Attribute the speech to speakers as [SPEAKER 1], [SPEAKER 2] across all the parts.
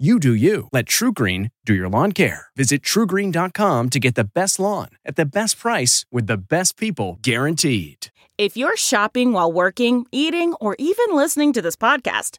[SPEAKER 1] You do you. Let TruGreen do your lawn care. Visit trugreen.com to get the best lawn at the best price with the best people guaranteed.
[SPEAKER 2] If you're shopping while working, eating, or even listening to this podcast,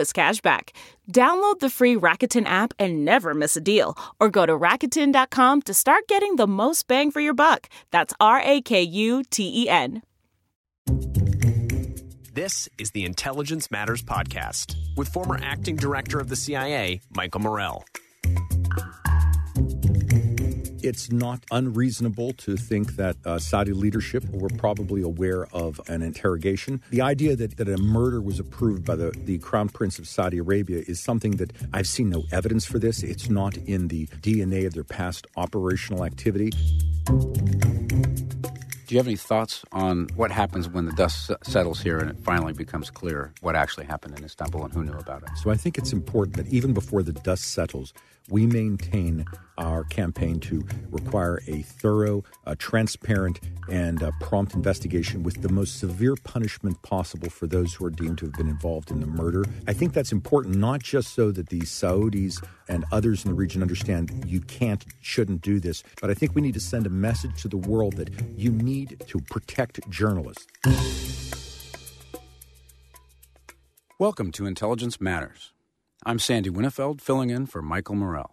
[SPEAKER 2] as cash back. Download the free Rakuten app and never miss a deal, or go to Rakuten.com to start getting the most bang for your buck. That's R A K U T E N.
[SPEAKER 3] This is the Intelligence Matters Podcast with former acting director of the CIA, Michael Morell.
[SPEAKER 4] It's not unreasonable to think that uh, Saudi leadership were probably aware of an interrogation. The idea that, that a murder was approved by the, the Crown Prince of Saudi Arabia is something that I've seen no evidence for this. It's not in the DNA of their past operational activity.
[SPEAKER 5] Do you have any thoughts on what happens when the dust settles here and it finally becomes clear what actually happened in Istanbul and who knew about it?
[SPEAKER 4] So I think it's important that even before the dust settles, we maintain our campaign to require a thorough, uh, transparent, and uh, prompt investigation with the most severe punishment possible for those who are deemed to have been involved in the murder. I think that's important not just so that the Saudis and others in the region understand you can't, shouldn't do this, but I think we need to send a message to the world that you need to protect journalists.
[SPEAKER 5] Welcome to Intelligence Matters. I'm Sandy Winnefeld, filling in for Michael Morell.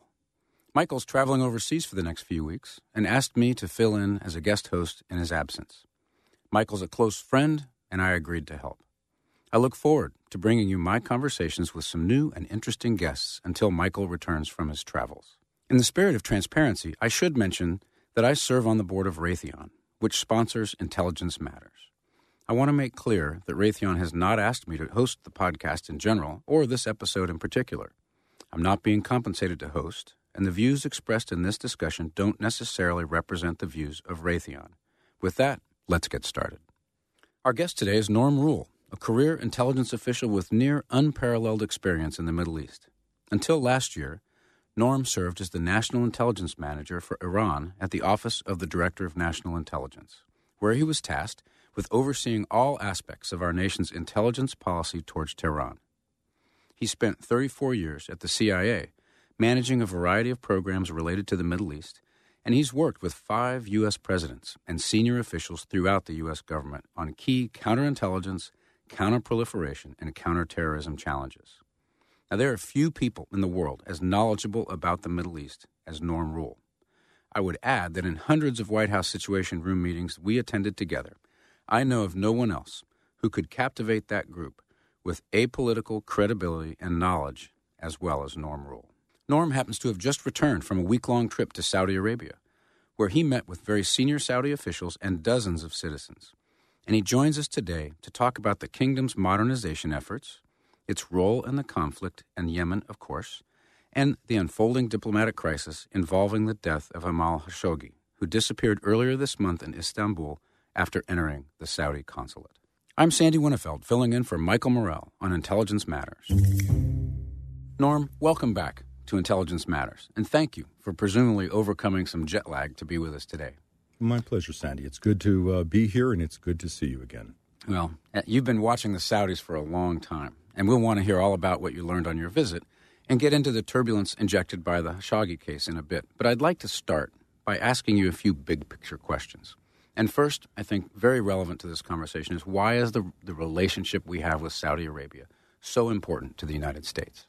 [SPEAKER 5] Michael's traveling overseas for the next few weeks and asked me to fill in as a guest host in his absence. Michael's a close friend, and I agreed to help. I look forward to bringing you my conversations with some new and interesting guests until Michael returns from his travels. In the spirit of transparency, I should mention that I serve on the board of Raytheon, which sponsors Intelligence Matters. I want to make clear that Raytheon has not asked me to host the podcast in general or this episode in particular. I'm not being compensated to host, and the views expressed in this discussion don't necessarily represent the views of Raytheon. With that, let's get started. Our guest today is Norm Roule, a career intelligence official with near unparalleled experience in the Middle East. Until last year, Norm served as the National Intelligence Manager for Iran at the Office of the Director of National Intelligence, where he was tasked with overseeing all aspects of our nation's intelligence policy towards Tehran. He spent 34 years at the CIA, managing a variety of programs related to the Middle East, and he's worked with five U.S. presidents and senior officials throughout the U.S. government on key counterintelligence, counterproliferation, and counterterrorism challenges. Now, there are few people in the world as knowledgeable about the Middle East as Norm Roule. I would add that in hundreds of White House Situation Room meetings we attended together, I know of no one else who could captivate that group with apolitical credibility and knowledge as well as Norm Roule. Norm happens to have just returned from a week long trip to Saudi Arabia, where he met with very senior Saudi officials and dozens of citizens. And he joins us today to talk about the kingdom's modernization efforts, its role in the conflict and Yemen, of course, and the unfolding diplomatic crisis involving the death of Jamal Khashoggi, who disappeared earlier this month in Istanbul after entering the Saudi consulate. I'm Sandy Winnefeld, filling in for Michael Morell on Intelligence Matters. Norm, welcome back to Intelligence Matters, and thank you for presumably overcoming some jet lag to be with us today.
[SPEAKER 4] My pleasure, Sandy. It's good to uh, be here, and it's good to see you again.
[SPEAKER 5] Well, uh, you've been watching the Saudis for a long time, and we'll want to hear all about what you learned on your visit and get into the turbulence injected by the Khashoggi case in a bit. But I'd like to start by asking you a few big picture questions. And first, I think very relevant to this conversation is why is the, the relationship we have with Saudi Arabia so important to the United States?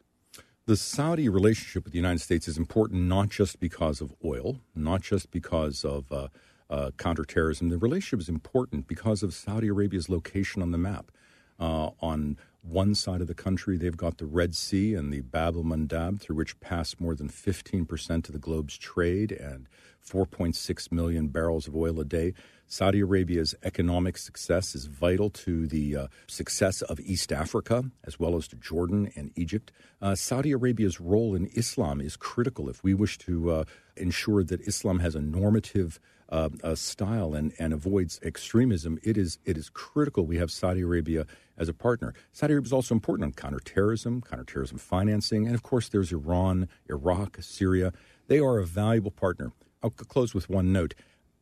[SPEAKER 4] The Saudi relationship with the United States is important not just because of oil, not just because of uh, uh, counterterrorism. The relationship is important because of Saudi Arabia's location on the map. Uh, on one side of the country, they've got the Red Sea and the Bab el Mandeb, through which pass more than 15% of the globe's trade and 4.6 million barrels of oil a day. Saudi Arabia's economic success is vital to the uh, success of East Africa, as well as to Jordan and Egypt. Uh, Saudi Arabia's role in Islam is critical if we wish to uh, ensure that Islam has a normative uh, style and, and avoids extremism. It is, it is critical we have Saudi Arabia as a partner. Saudi Arabia is also important on counterterrorism, counterterrorism financing, and of course, there's Iran, Iraq, Syria. They are a valuable partner. I'll close with one note.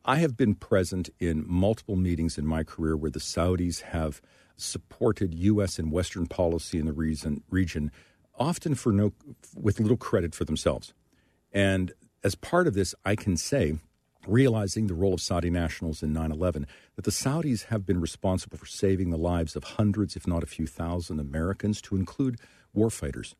[SPEAKER 4] I have been present in multiple meetings in my career where the Saudis have supported U.S. and Western policy in the reason, region, often for no, with little credit for themselves. And as part of this, I can say, realizing the role of Saudi nationals in 9 11, that the Saudis have been responsible for saving the lives of hundreds, if not a few thousand Americans, to include warfighters.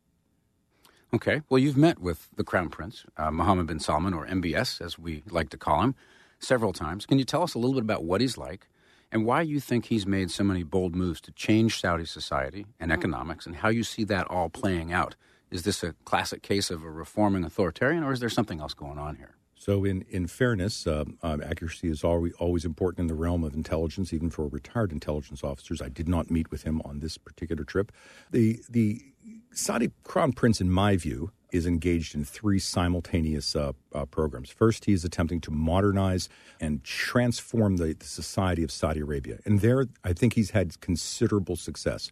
[SPEAKER 5] Okay. Well, you've met with the Crown Prince, uh, Mohammed bin Salman, or MBS, as we like to call him several times. Can you tell us a little bit about what he's like and why you think he's made so many bold moves to change Saudi society and mm-hmm. economics and how you see that all playing out? Is this a classic case of a reforming authoritarian or is there something else going on here?
[SPEAKER 4] So, in, in fairness, uh, um, accuracy is always, always important in the realm of intelligence, even for retired intelligence officers. I did not meet with him on this particular trip. The, the Saudi Crown Prince, in my view, is engaged in three simultaneous uh, uh, programs. First, he is attempting to modernize and transform the, the, society of Saudi Arabia. And there, I think he's had considerable success.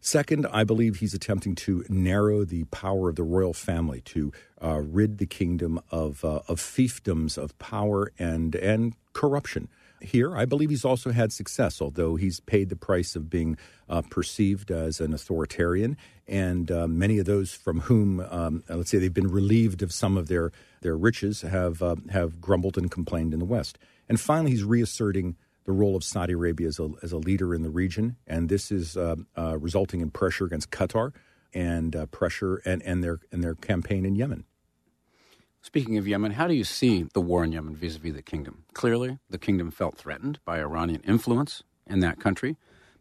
[SPEAKER 4] Second, I believe he's attempting to narrow the power of the royal family to uh, rid the kingdom of, uh, of fiefdoms of power and, and corruption here. I believe he's also had success, although he's paid the price of being uh, perceived as an authoritarian. And uh, many of those from whom, um, let's say, they've been relieved of some of their, their riches have, uh, have grumbled and complained in the West. And finally, he's reasserting the role of Saudi Arabia as a, as a leader in the region. And this is uh, uh, resulting in pressure against Qatar and uh, pressure and, and, their, and their campaign in Yemen.
[SPEAKER 5] Speaking of Yemen, how do you see the war in Yemen vis a vis the kingdom? Clearly, the kingdom felt threatened by Iranian influence in that country.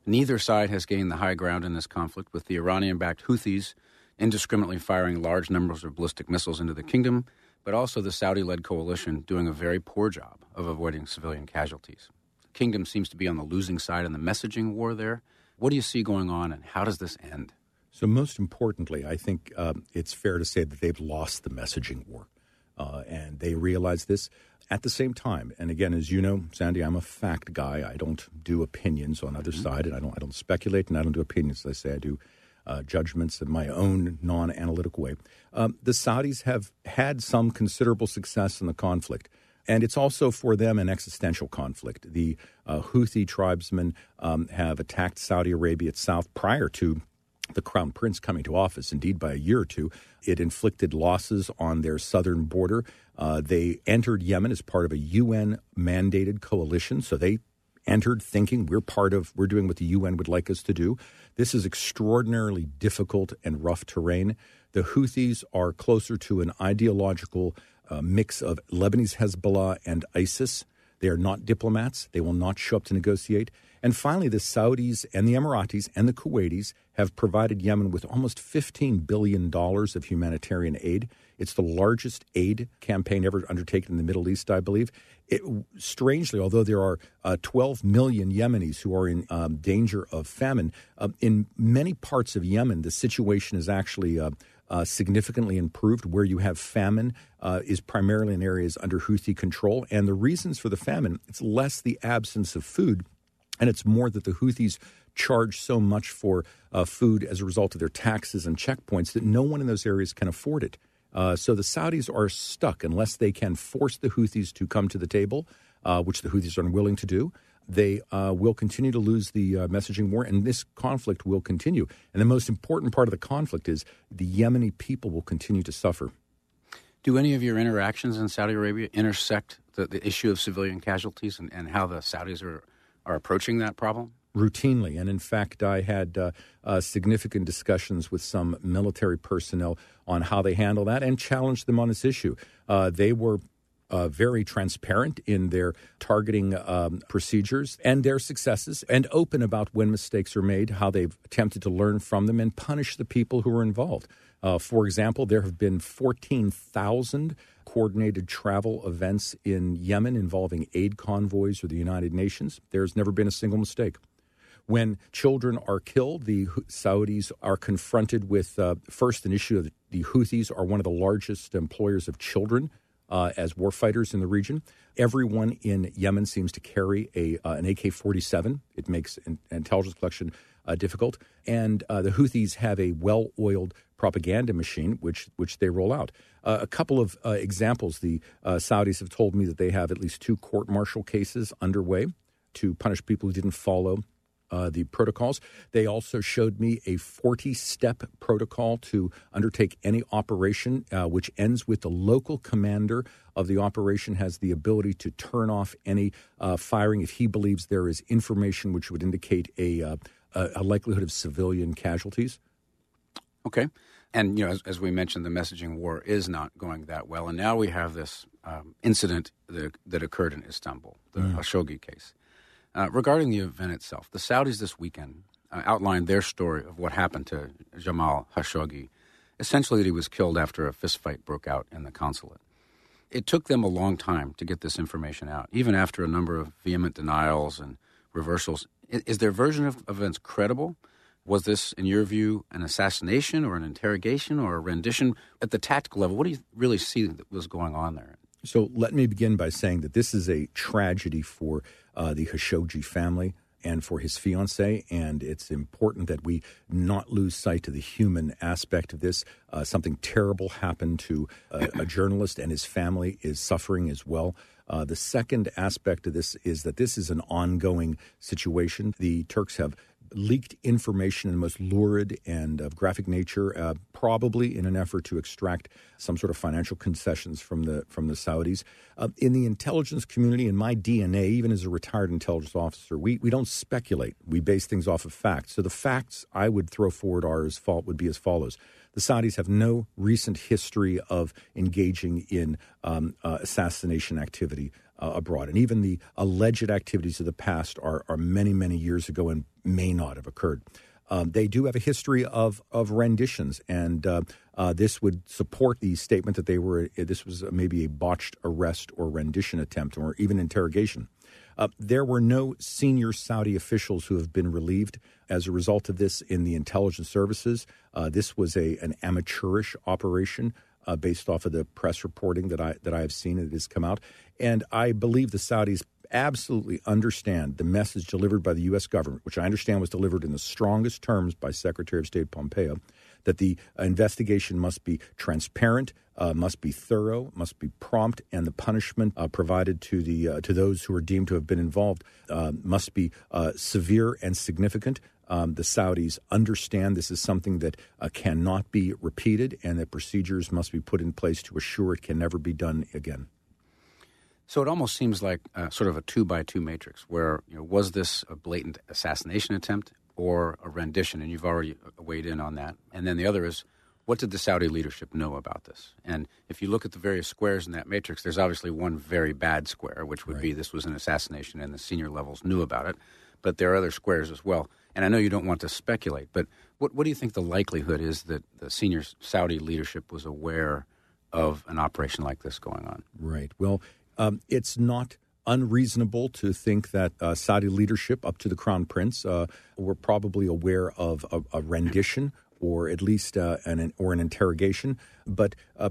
[SPEAKER 5] Neither side has gained the high ground in this conflict, with the Iranian backed Houthis indiscriminately firing large numbers of ballistic missiles into the kingdom, but also the Saudi led coalition doing a very poor job of avoiding civilian casualties. Kingdom seems to be on the losing side in the messaging war there. What do you see going on, and how does this end?
[SPEAKER 4] So, most importantly, I think um, it's fair to say that they've lost the messaging war uh, and they realize this at the same time. And again, as you know, Sandy, I'm a fact guy. I don't do opinions on either mm-hmm. side, and I don't I don't speculate, and I don't do opinions. As I say, I do uh, judgments in my own non-analytical way. Um, the Saudis have had some considerable success in the conflict. And it's also for them an existential conflict. The uh, Houthi tribesmen um, have attacked Saudi Arabia itself prior to the crown prince coming to office, indeed by a year or two. It inflicted losses on their southern border. Uh, they entered Yemen as part of a UN mandated coalition, so they entered thinking we're part of, we're doing what the UN would like us to do. This is extraordinarily difficult and rough terrain. The Houthis are closer to an ideological uh, mix of Lebanese Hezbollah and ISIS. They are not diplomats. They will not show up to negotiate. And finally, the Saudis and the Emiratis and the Kuwaitis have provided Yemen with almost $15 billion of humanitarian aid. It's the largest aid campaign ever undertaken in the Middle East, I believe. It, strangely, although there are uh, 12 million Yemenis who are in um, danger of famine, uh, in many parts of Yemen, the situation is actually uh, uh, significantly improved. Where you have famine uh, is primarily in areas under Houthi control. And the reasons for the famine, it's less the absence of food and it's more that the Houthis charge so much for uh, food as a result of their taxes and checkpoints that no one in those areas can afford it. Uh, so the Saudis are stuck unless they can force the Houthis to come to the table, uh, which the Houthis are unwilling to do. They uh, will continue to lose the uh, messaging war, and this conflict will continue. And the most important part of the conflict is the Yemeni people will continue to suffer.
[SPEAKER 5] Do any of your interactions in Saudi Arabia intersect the, the issue of civilian casualties and, and how the Saudis are, are approaching that problem?
[SPEAKER 4] routinely. And in fact, I had uh, uh, significant discussions with some military personnel on how they handle that and challenged them on this issue. Uh, they were uh, very transparent in their targeting um, procedures and their successes, and open about when mistakes are made, how they've attempted to learn from them, and punish the people who are involved. Uh, for example, there have been 14,000 coordinated travel events in Yemen involving aid convoys or the United Nations. There's never been a single mistake. When children are killed, the Saudis are confronted with uh, first an issue of the Houthis are one of the largest employers of children uh, as warfighters in the region. Everyone in Yemen seems to carry a uh, an AK 47. It makes an, intelligence collection uh, difficult. And uh, the Houthis have a well oiled propaganda machine, which, which they roll out. Uh, a couple of uh, examples the Saudis have told me that they have at least two court martial cases underway to punish people who didn't follow uh, the protocols. They also showed me a 40 step protocol to undertake any operation, uh, which ends with the local commander of the operation has the ability to turn off any uh, firing if he believes there is information which would indicate a, uh, a likelihood of civilian casualties.
[SPEAKER 5] Okay. And, you know, as, as, we mentioned, the messaging war is not going that well. And now we have this um, incident that, that, occurred in Istanbul, the mm. Khashoggi case. Uh, regarding the event itself, the Saudis this weekend uh, outlined their story of what happened to Jamal Khashoggi. Essentially, that he was killed after a fistfight broke out in the consulate. It took them a long time to get this information out, even after a number of vehement denials and reversals. Is, is their version of events credible? Was this, in your view, an assassination or an interrogation or a rendition? At the tactical level, what do you really see that was going on there?
[SPEAKER 4] So let me begin by saying that this is a tragedy for uh, the Khashoggi family and for his fiancee. And it's important that we not lose sight of the human aspect of this. Uh, something terrible happened to a, a, journalist, and his family is suffering as well. Uh, the second aspect of this is that this is an ongoing situation. The Turks have leaked information in the most lurid and of graphic nature, uh, probably in an effort to extract some sort of financial concessions from the from the Saudis. Uh, in the intelligence community, in my DNA, even as a retired intelligence officer, we, we don't speculate. We base things off of facts. So the facts I would throw forward are as fault would be as follows. The Saudis have no recent history of engaging in um, uh, assassination activity uh, abroad. And even the alleged activities of the past are, are many, many years ago and may not have occurred. Um, they do have a history of, of renditions, and uh, uh, this would support the statement that they were this was maybe a botched arrest or rendition attempt or even interrogation. Uh, there were no senior Saudi officials who have been relieved as a result of this in the intelligence services. Uh, this was a an amateurish operation uh, based off of the press reporting that I that I have seen that has come out, and I believe the Saudis absolutely understand the message delivered by the U.S. government, which I understand was delivered in the strongest terms by Secretary of State Pompeo, that the investigation must be transparent, uh, must be thorough, must be prompt, and the punishment uh, provided to the uh, to those who are deemed to have been involved uh, must be uh, severe and significant. Um, the Saudis understand this is something that uh, cannot be repeated and that procedures must be put in place to assure it can never be done again.
[SPEAKER 5] So it almost seems like uh, sort of a two by two matrix where, you know, was this a blatant assassination attempt or a rendition? And you've already uh, weighed in on that. And then the other is, what did the Saudi leadership know about this? And if you look at the various squares in that matrix, there's obviously one very bad square, which would right. be this was an assassination and the senior levels knew about it. But there are other squares as well. And I know you don't want to speculate, but what, what do you think the likelihood is that the senior Saudi leadership was aware of an operation like this going on?
[SPEAKER 4] Right. Well, um, it's not unreasonable to think that uh, Saudi leadership, up to the crown prince, uh, were probably aware of a, a rendition or at least uh, an or an interrogation. But uh,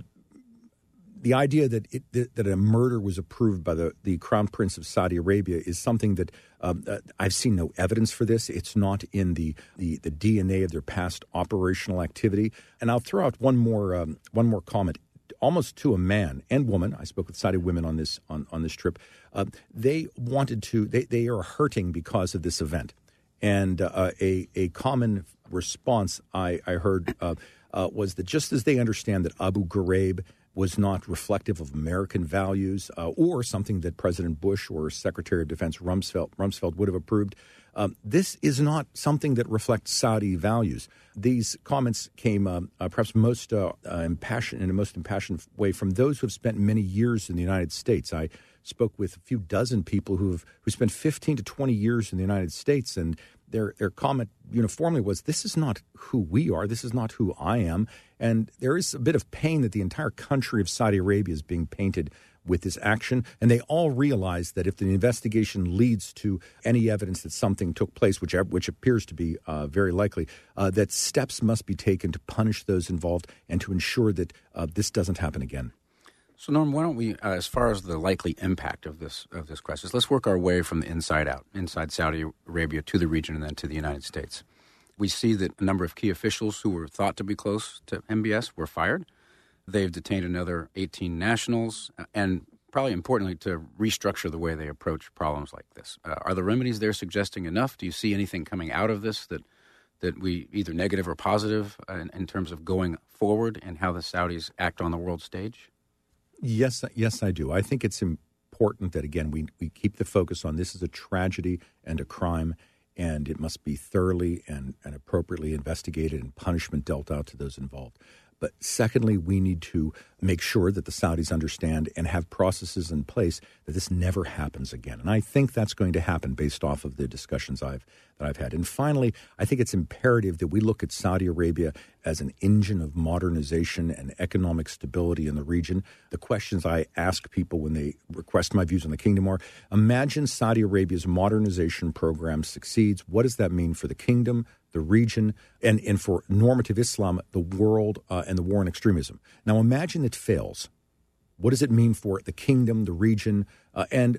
[SPEAKER 4] the idea that it, that a murder was approved by the, the Crown Prince of Saudi Arabia is something that um, uh, I've seen no evidence for this. It's not in the, the, the DNA of their past operational activity. And I'll throw out one more um, one more comment. Almost to a man and woman, I spoke with Saudi women on this on, on this trip. Uh, they wanted to. They, they are hurting because of this event, and uh, a a common response I I heard uh, uh, was that just as they understand that Abu Ghraib was not reflective of American values uh, or something that President Bush or Secretary of Defense Rumsfeld, Rumsfeld would have approved. Um, this is not something that reflects Saudi values. These comments came uh, uh, perhaps most uh, uh, impassioned in a most impassioned way from those who have spent many years in the United States. I spoke with a few dozen people who have who spent 15 to 20 years in the United States, and their their comment uniformly was, "This is not who we are. This is not who I am." And there is a bit of pain that the entire country of Saudi Arabia is being painted with this action. And they all realize that if the investigation leads to any evidence that something took place, which, which appears to be uh, very likely, uh, that steps must be taken to punish those involved and to ensure that uh, this doesn't happen again.
[SPEAKER 5] So, Norm, why don't we, uh, as far as the likely impact of this of this crisis, let's work our way from the inside out, inside Saudi Arabia to the region and then to the United States. We see that a number of key officials who were thought to be close to MBS were fired. They've detained another 18 nationals, and probably importantly, to restructure the way they approach problems like this. Uh, are the remedies they're suggesting enough? Do you see anything coming out of this that that we either negative or positive uh, in, in, terms of going forward and how the Saudis act on the world stage?
[SPEAKER 4] Yes, yes, I do. I think it's important that again we we keep the focus on this is a tragedy and a crime, and it must be thoroughly and, and appropriately investigated and punishment dealt out to those involved. But secondly, we need to make sure that the Saudis understand and have processes in place that this never happens again. And I think that's going to happen based off of the discussions I've that I've had. And finally, I think it's imperative that we look at Saudi Arabia as an engine of modernization and economic stability in the region. The questions I ask people when they request my views on the kingdom are imagine Saudi Arabia's modernization program succeeds. What does that mean for the kingdom, the region, and, and for normative Islam, the world, uh, and the war on extremism. Now, imagine it fails. What does it mean for the kingdom, the region, uh, and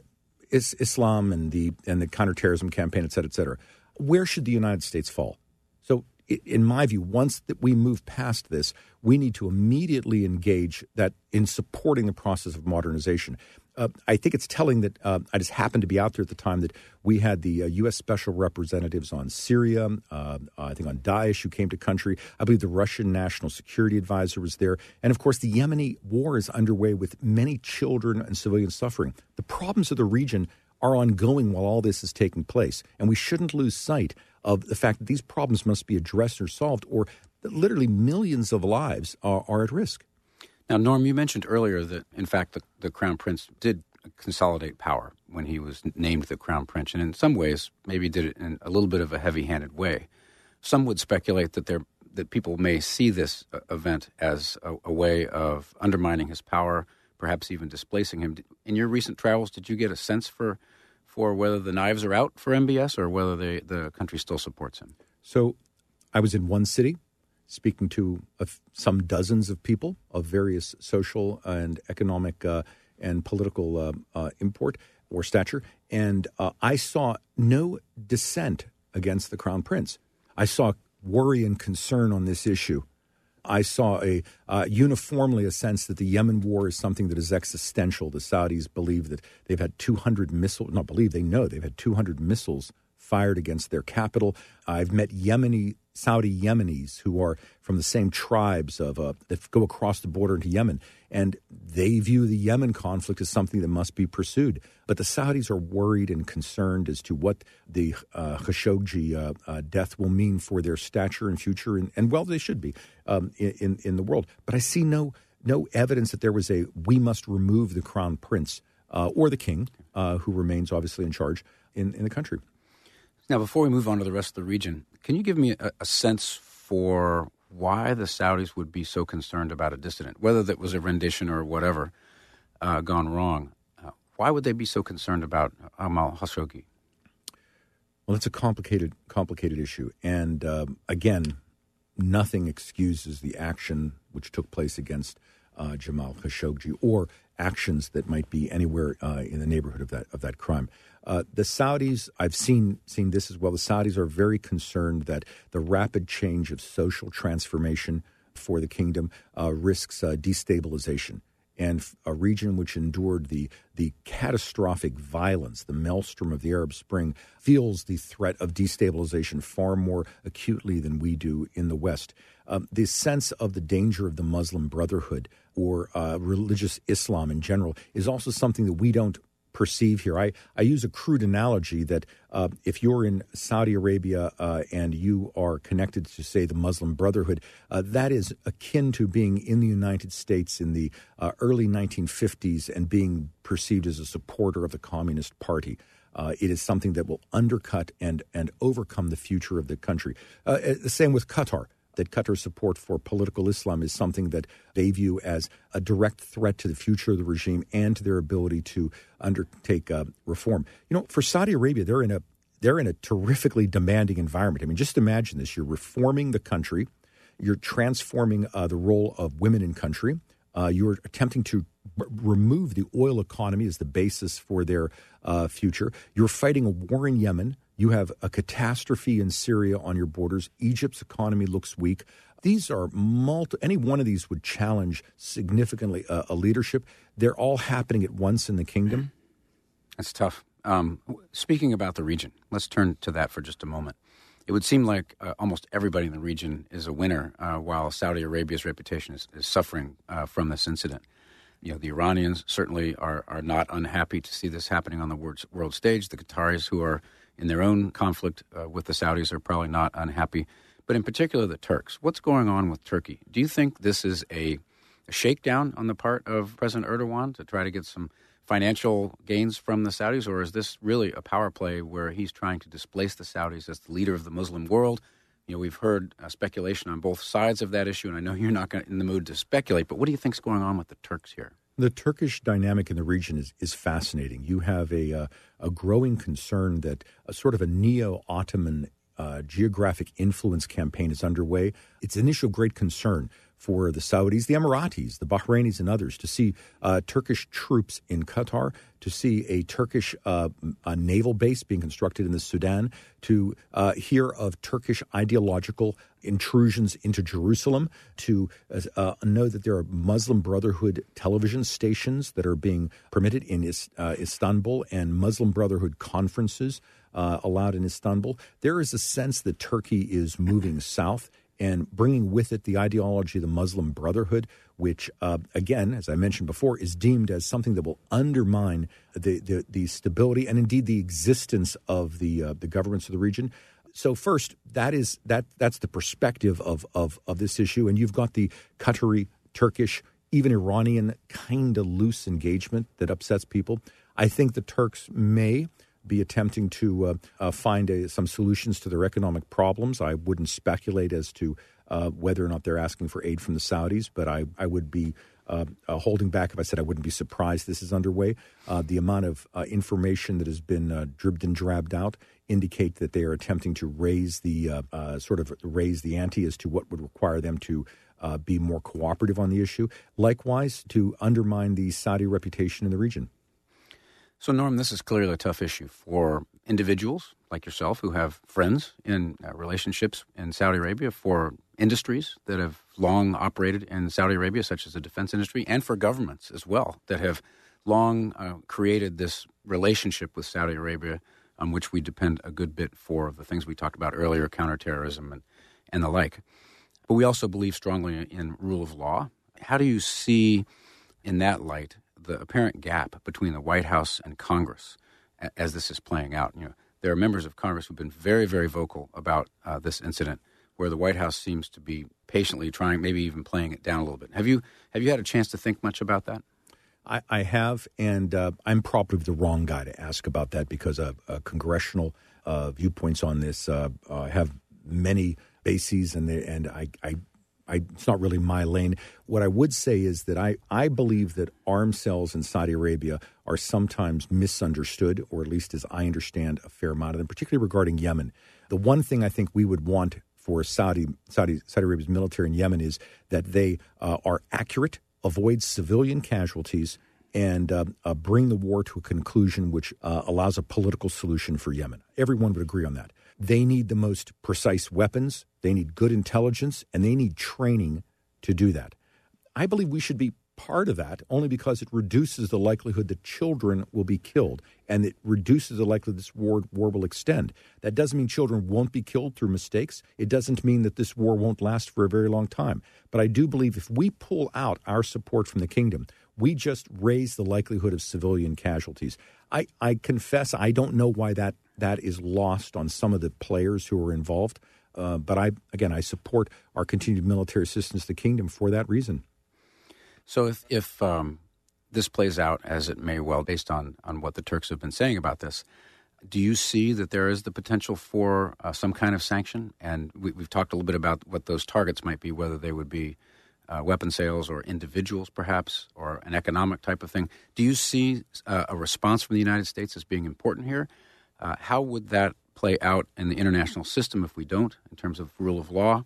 [SPEAKER 4] is Islam and the and the counterterrorism campaign, et cetera, et cetera? Where should the United States fall? So, in my view, once that we move past this, we need to immediately engage that in supporting the process of modernization uh, I think it's telling that uh, I just happened to be out there at the time that we had the uh, U.S. special representatives on Syria, uh, I think on Daesh, who came to country. I believe the Russian national security advisor was there. And of course, the Yemeni war is underway with many children and civilians suffering. The problems of the region are ongoing while all this is taking place. And we shouldn't lose sight of the fact that these problems must be addressed or solved, or literally millions of lives are, are at risk.
[SPEAKER 5] Now, Norm, you mentioned earlier that, in fact, the, the Crown Prince did consolidate power when he was named the Crown Prince, and in some ways, maybe did it in a little bit of a heavy handed way. Some would speculate that there that people may see this uh, event as a, a, way of undermining his power, perhaps even displacing him. In your recent travels, did you get a sense for for whether the knives are out for MBS or whether they, the country still supports him?
[SPEAKER 4] So, I was in one city speaking to some dozens of people of various social and economic uh, and political uh, uh, import or stature, and uh, I saw no dissent against the crown prince. I saw worry and concern on this issue. I saw a uh, uniformly a sense that the Yemen war is something that is existential. The Saudis believe that they've had 200 missiles, not believe, they know they've had 200 missiles fired against their capital. I've met Yemeni Saudi Yemenis who are from the same tribes of uh, that go across the border into Yemen, and they view the Yemen conflict as something that must be pursued. But the Saudis are worried and concerned as to what the uh, Khashoggi uh, uh, death will mean for their stature and future, and, and well, they should be um, in in the world. But I see no no evidence that there was a we must remove the crown prince uh, or the king, uh, who remains obviously in charge in, in the country.
[SPEAKER 5] Now, before we move on to the rest of the region, can you give me a, a sense for why the Saudis would be so concerned about a dissident, whether that was a rendition or whatever uh, gone wrong? Uh, why would they be so concerned about Jamal Khashoggi?
[SPEAKER 4] Well, it's a complicated, complicated issue, and um, again, nothing excuses the action which took place against uh, Jamal Khashoggi or actions that might be anywhere uh, in the neighborhood of that of that crime. Uh, the Saudis, I've seen seen this as well. The Saudis are very concerned that the rapid change of social transformation for the kingdom uh, risks uh, destabilization. and a region which endured the the catastrophic violence, the maelstrom of the Arab Spring, feels the threat of destabilization far more acutely than we do in the West. Um, the sense of the danger of the Muslim Brotherhood or uh, religious Islam in general is also something that we don't perceive here. I, I use a crude analogy that uh, if you're in Saudi Arabia uh, and you are connected to, say, the Muslim Brotherhood, uh, that is akin to being in the United States in the uh, early 1950s and being perceived as a supporter of the Communist Party. Uh, it is something that will undercut and, and overcome the future of the country. Uh, the same with Qatar that Qatar's support for political Islam is something that they view as a direct threat to the future of the regime and to their ability to undertake uh, reform. You know, for Saudi Arabia, they're in a they're in a terrifically demanding environment. I mean, just imagine this: you're reforming the country, you're transforming uh, the role of women in country, uh, you're attempting to b- remove the oil economy as the basis for their uh, future. You're fighting a war in Yemen you have a catastrophe in Syria on your borders. Egypt's economy looks weak. These are multi, any one of these would challenge significantly a, a leadership. They're all happening at once in the kingdom.
[SPEAKER 5] That's tough. Um, speaking about the region, let's turn to that for just a moment. It would seem like uh, almost everybody in the region is a winner, uh, while Saudi Arabia's reputation is, is suffering uh, from this incident. You know, the Iranians certainly are, are not unhappy to see this happening on the world, world stage. The Qataris, who are in their own conflict uh, with the Saudis are probably not unhappy, but in particular the Turks. What's going on with Turkey? Do you think this is a, a shakedown on the part of President Erdogan to try to get some financial gains from the Saudis, or is this really a power play where he's trying to displace the Saudis as the leader of the Muslim world? You know, we've heard uh, speculation on both sides of that issue, and I know you're not in the mood to speculate, but what do you think is going on with the Turks here?
[SPEAKER 4] The Turkish dynamic in the region is, is fascinating. You have a, uh, a growing concern that a sort of a neo Ottoman uh, geographic influence campaign is underway. Its initial great concern for the Saudis, the Emiratis, the Bahrainis, and others to see uh, Turkish troops in Qatar, to see a Turkish uh, a naval base being constructed in the Sudan, to uh, hear of Turkish ideological intrusions into Jerusalem, to uh, know that there are Muslim Brotherhood television stations that are being permitted in Is- uh, Istanbul and Muslim Brotherhood conferences. Uh, allowed in Istanbul. There is a sense that Turkey is moving south and bringing with it the ideology of the Muslim Brotherhood, which, uh, again, as I mentioned before, is deemed as something that will undermine the, the, the stability and indeed the existence of the, uh, the governments of the region. So first, that is that that's the perspective of, of, of this issue, and you've got the Qatari, Turkish, even Iranian kind of loose engagement that upsets people. I think the Turks may be attempting to uh, uh, find a, some solutions to their economic problems. I wouldn't speculate as to uh, whether or not they're asking for aid from the Saudis, but I, I would be uh, uh, holding back if I said I wouldn't be surprised this is underway. Uh, the amount of information that has been dribbed and drabbed out indicate that they are attempting to raise the sort of raise the ante as to what would require them to be more cooperative on the issue. Likewise, to undermine the Saudi reputation in the region.
[SPEAKER 5] So, Norm, this is clearly a tough issue for individuals like yourself who have friends in uh, relationships in Saudi Arabia, for industries that have long operated in Saudi Arabia, such as the defense industry, and for governments as well that have long uh, created this relationship with Saudi Arabia on which we depend a good bit for the things we talked about earlier, counterterrorism and, and the like. But we also believe strongly in rule of law. How do you see, in that light, the apparent gap between the White House and Congress as this is playing out. You know, there are members of Congress who've been very, very vocal about uh, this incident, where the White House seems to be patiently trying, maybe even playing it down a little bit. Have you have you had a chance to think much about that?
[SPEAKER 4] I, I have, and uh, I'm probably the wrong guy to ask about that because uh, congressional uh, viewpoints on this uh, have many bases, and they, and I, I I, it's not really my lane. What I would say is that I, I believe that arms sales in Saudi Arabia are sometimes misunderstood, or at least as I understand a fair amount of them, particularly regarding Yemen. The one thing I think we would want for Saudi, Saudi, Saudi Arabia's military in Yemen is that they uh, are accurate, avoid civilian casualties, and uh, uh, bring the war to a conclusion which uh, allows a political solution for Yemen. Everyone would agree on that. They need the most precise weapons, they need good intelligence, and they need training to do that. I believe we should be part of that only because it reduces the likelihood that children will be killed and it reduces the likelihood this war, war will extend. That doesn't mean children won't be killed through mistakes. It doesn't mean that this war won't last for a very long time. But I do believe if we pull out our support from the kingdom, we just raise the likelihood of civilian casualties. I, I confess I don't know why that, that is lost on some of the players who are involved. Uh, but I again I support our continued military assistance to the kingdom for that reason.
[SPEAKER 5] So if if um, this plays out as it may well, based on on what the Turks have been saying about this, do you see that there is the potential for uh, some kind of sanction? And we, have talked a little bit about what those targets might be, whether they would be uh, weapon sales or individuals, perhaps, or an economic type of thing. Do you see uh, a response from the United States as being important here? Uh, how would that play out in the international system if we don't, in terms of rule of law?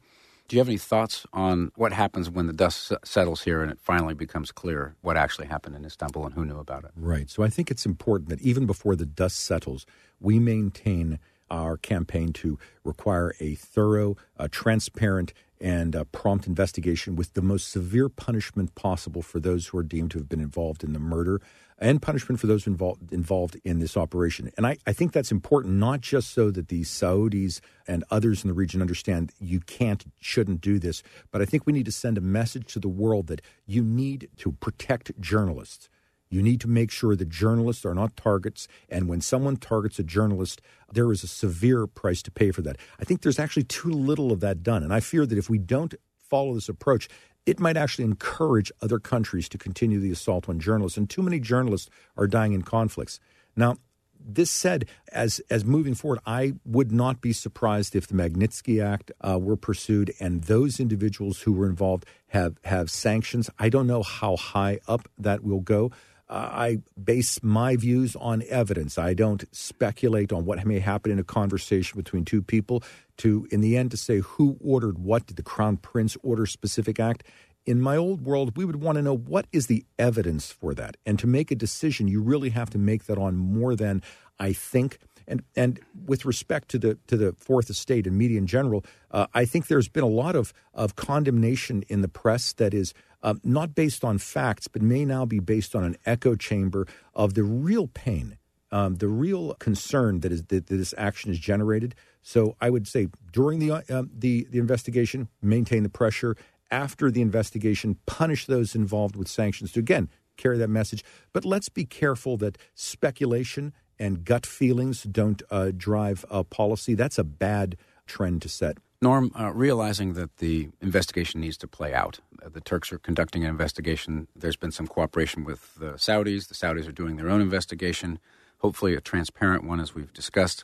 [SPEAKER 5] Do you have any thoughts on what happens when the dust settles here and it finally becomes clear what actually happened in Istanbul and who knew about it?
[SPEAKER 4] Right. So I think it's important that even before the dust settles, we maintain our campaign to require a thorough, uh, transparent, and uh, prompt investigation with the most severe punishment possible for those who are deemed to have been involved in the murder and punishment for those involved involved in this operation. And I, I think that's important, not just so that the Saudis and others in the region understand you can't, shouldn't do this, but I think we need to send a message to the world that you need to protect journalists. You need to make sure that journalists are not targets. And when someone targets a journalist, there is a severe price to pay for that. I think there's actually too little of that done. And I fear that if we don't follow this approach, it might actually encourage other countries to continue the assault on journalists. And too many journalists are dying in conflicts. Now, this said, as as moving forward, I would not be surprised if the Magnitsky Act uh, were pursued and those individuals who were involved have have sanctions. I don't know how high up that will go. I base my views on evidence. I don't speculate on what may happen in a conversation between two people to, in the end, to say who ordered what. Did the Crown Prince order specific act? In my old world, we would want to know what is the evidence for that. And to make a decision, you really have to make that on more than I think. And and with respect to the to the fourth estate and media in general, uh, I think there's been a lot of of condemnation in the press that is uh, not based on facts, but may now be based on an echo chamber of the real pain, um, the real concern that is that, that this action is generated. So I would say during the, uh, the, the investigation, maintain the pressure. After the investigation, punish those involved with sanctions to again carry that message. But let's be careful that speculation and gut feelings don't uh, drive policy. That's a bad trend to set.
[SPEAKER 5] Norm, uh, realizing that the investigation needs to play out, uh, the Turks are conducting an investigation. There's been some cooperation with the Saudis. The Saudis are doing their own investigation, hopefully a transparent one, as we've discussed.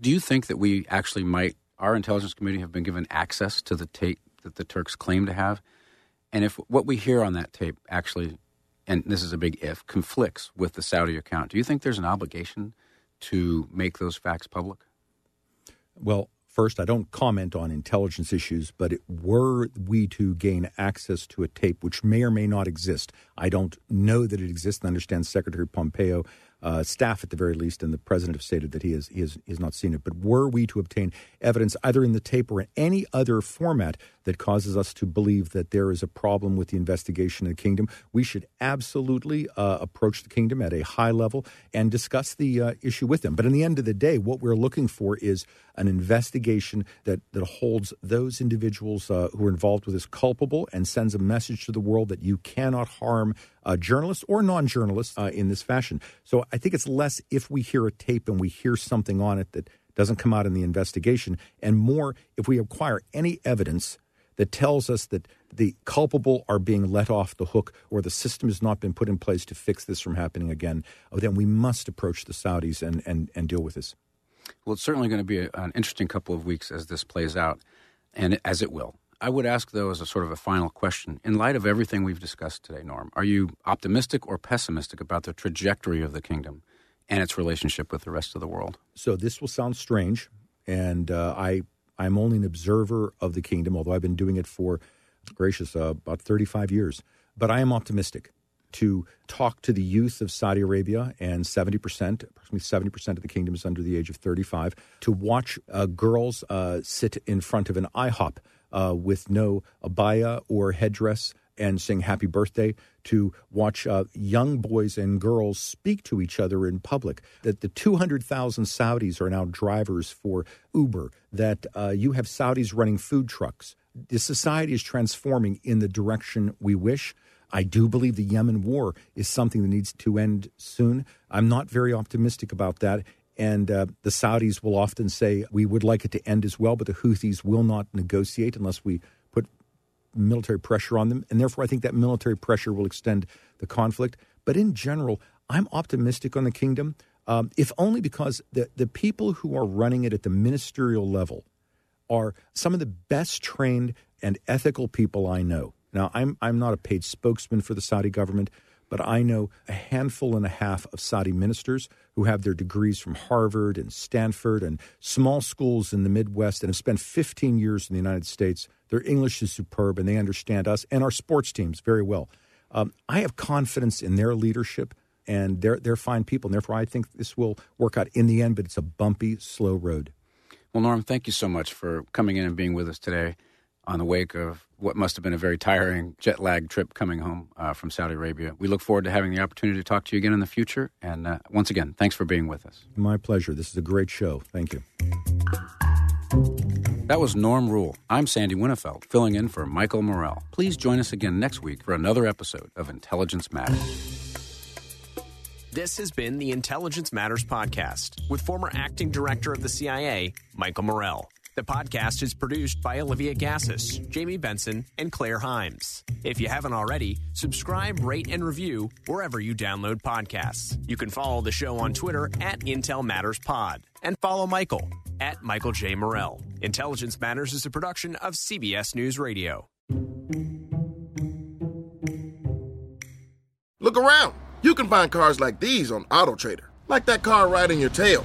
[SPEAKER 5] Do you think that we actually might, our intelligence community, have been given access to the tape that the Turks claim to have? And if what we hear on that tape actually, and this is a big if, conflicts with the Saudi account, do you think there's an obligation to make those facts public?
[SPEAKER 4] Well, first, I don't comment on intelligence issues, but were we to gain access to a tape which may or may not exist, I don't know that it exists and understand Secretary Pompeo uh, staff at the very least, and the president have stated that he has, he, has, he has not seen it. But were we to obtain evidence either in the tape or in any other format that causes us to believe that there is a problem with the investigation in the kingdom, we should absolutely uh, approach the kingdom at a high level and discuss the uh, issue with them. But in the end of the day, what we're looking for is an investigation that, that holds those individuals uh, who are involved with this culpable and sends a message to the world that you cannot harm uh, journalists or non journalists uh, in this fashion. So I think it's less if we hear a tape and we hear something on it that doesn't come out in the investigation, and more if we acquire any evidence that tells us that the culpable are being let off the hook or the system has not been put in place to fix this from happening again, oh, then we must approach the Saudis and, and, and deal with this.
[SPEAKER 5] Well, it's certainly going to be an interesting couple of weeks as this plays out, and as it will. I would ask, though, as a sort of a final question, in light of everything we've discussed today, Norm, are you optimistic or pessimistic about the trajectory of the kingdom and its relationship with the rest of the world?
[SPEAKER 4] So this will sound strange, and uh, I I'm only an observer of the kingdom, although I've been doing it for gracious uh, about 35 years. But I am optimistic to talk to the youth of Saudi Arabia, and 70%, approximately 70% of the kingdom is under the age of 35, to watch uh, girls uh, sit in front of an IHOP uh, with no abaya or headdress and sing happy birthday, to watch uh, young boys and girls speak to each other in public, that the 200,000 Saudis are now drivers for Uber, that uh, you have Saudis running food trucks. The society is transforming in the direction we wish. I do believe the Yemen war is something that needs to end soon. I'm not very optimistic about that. And uh, the Saudis will often say, we would like it to end as well, but the Houthis will not negotiate unless we put military pressure on them. And therefore, I think that military pressure will extend the conflict. But in general, I'm optimistic on the kingdom, um, if only because the, the people who are running it at the ministerial level are some of the best trained and ethical people I know. Now, I'm, I'm not a paid spokesman for the Saudi government, but I know a handful and a half of Saudi ministers who have their degrees from Harvard and Stanford and small schools in the Midwest and have spent 15 years in the United States. Their English is superb and they understand us and our sports teams very well. Um, I have confidence in their leadership and they're, they're fine people. And therefore, I think this will work out in the end, but it's a bumpy, slow road.
[SPEAKER 5] Well, Norm, thank you so much for coming in and being with us today on the wake of what must have been a very tiring jet lag trip coming home uh, from Saudi Arabia. We look forward to having the opportunity to talk to you again in the future. And uh, once again, thanks for being with us.
[SPEAKER 4] My pleasure. This is a great show. Thank you.
[SPEAKER 5] That was Norm Roule. I'm Sandy Winnefeld, filling in for Michael Morell. Please join us again next week for another episode of Intelligence Matters.
[SPEAKER 1] This has been the Intelligence Matters Podcast with former acting director of the CIA, Michael Morell. The podcast is produced by Olivia Gazis, Jamie Benson, and Claire Himes. If you haven't already, subscribe, rate, and review wherever you download podcasts. You can follow the show on Twitter at Intel Matters Pod and follow Michael at Michael J. Morell. Intelligence Matters is a production of CBS News Radio.
[SPEAKER 6] Look around. You can find cars like these on AutoTrader, like that car right in your tail.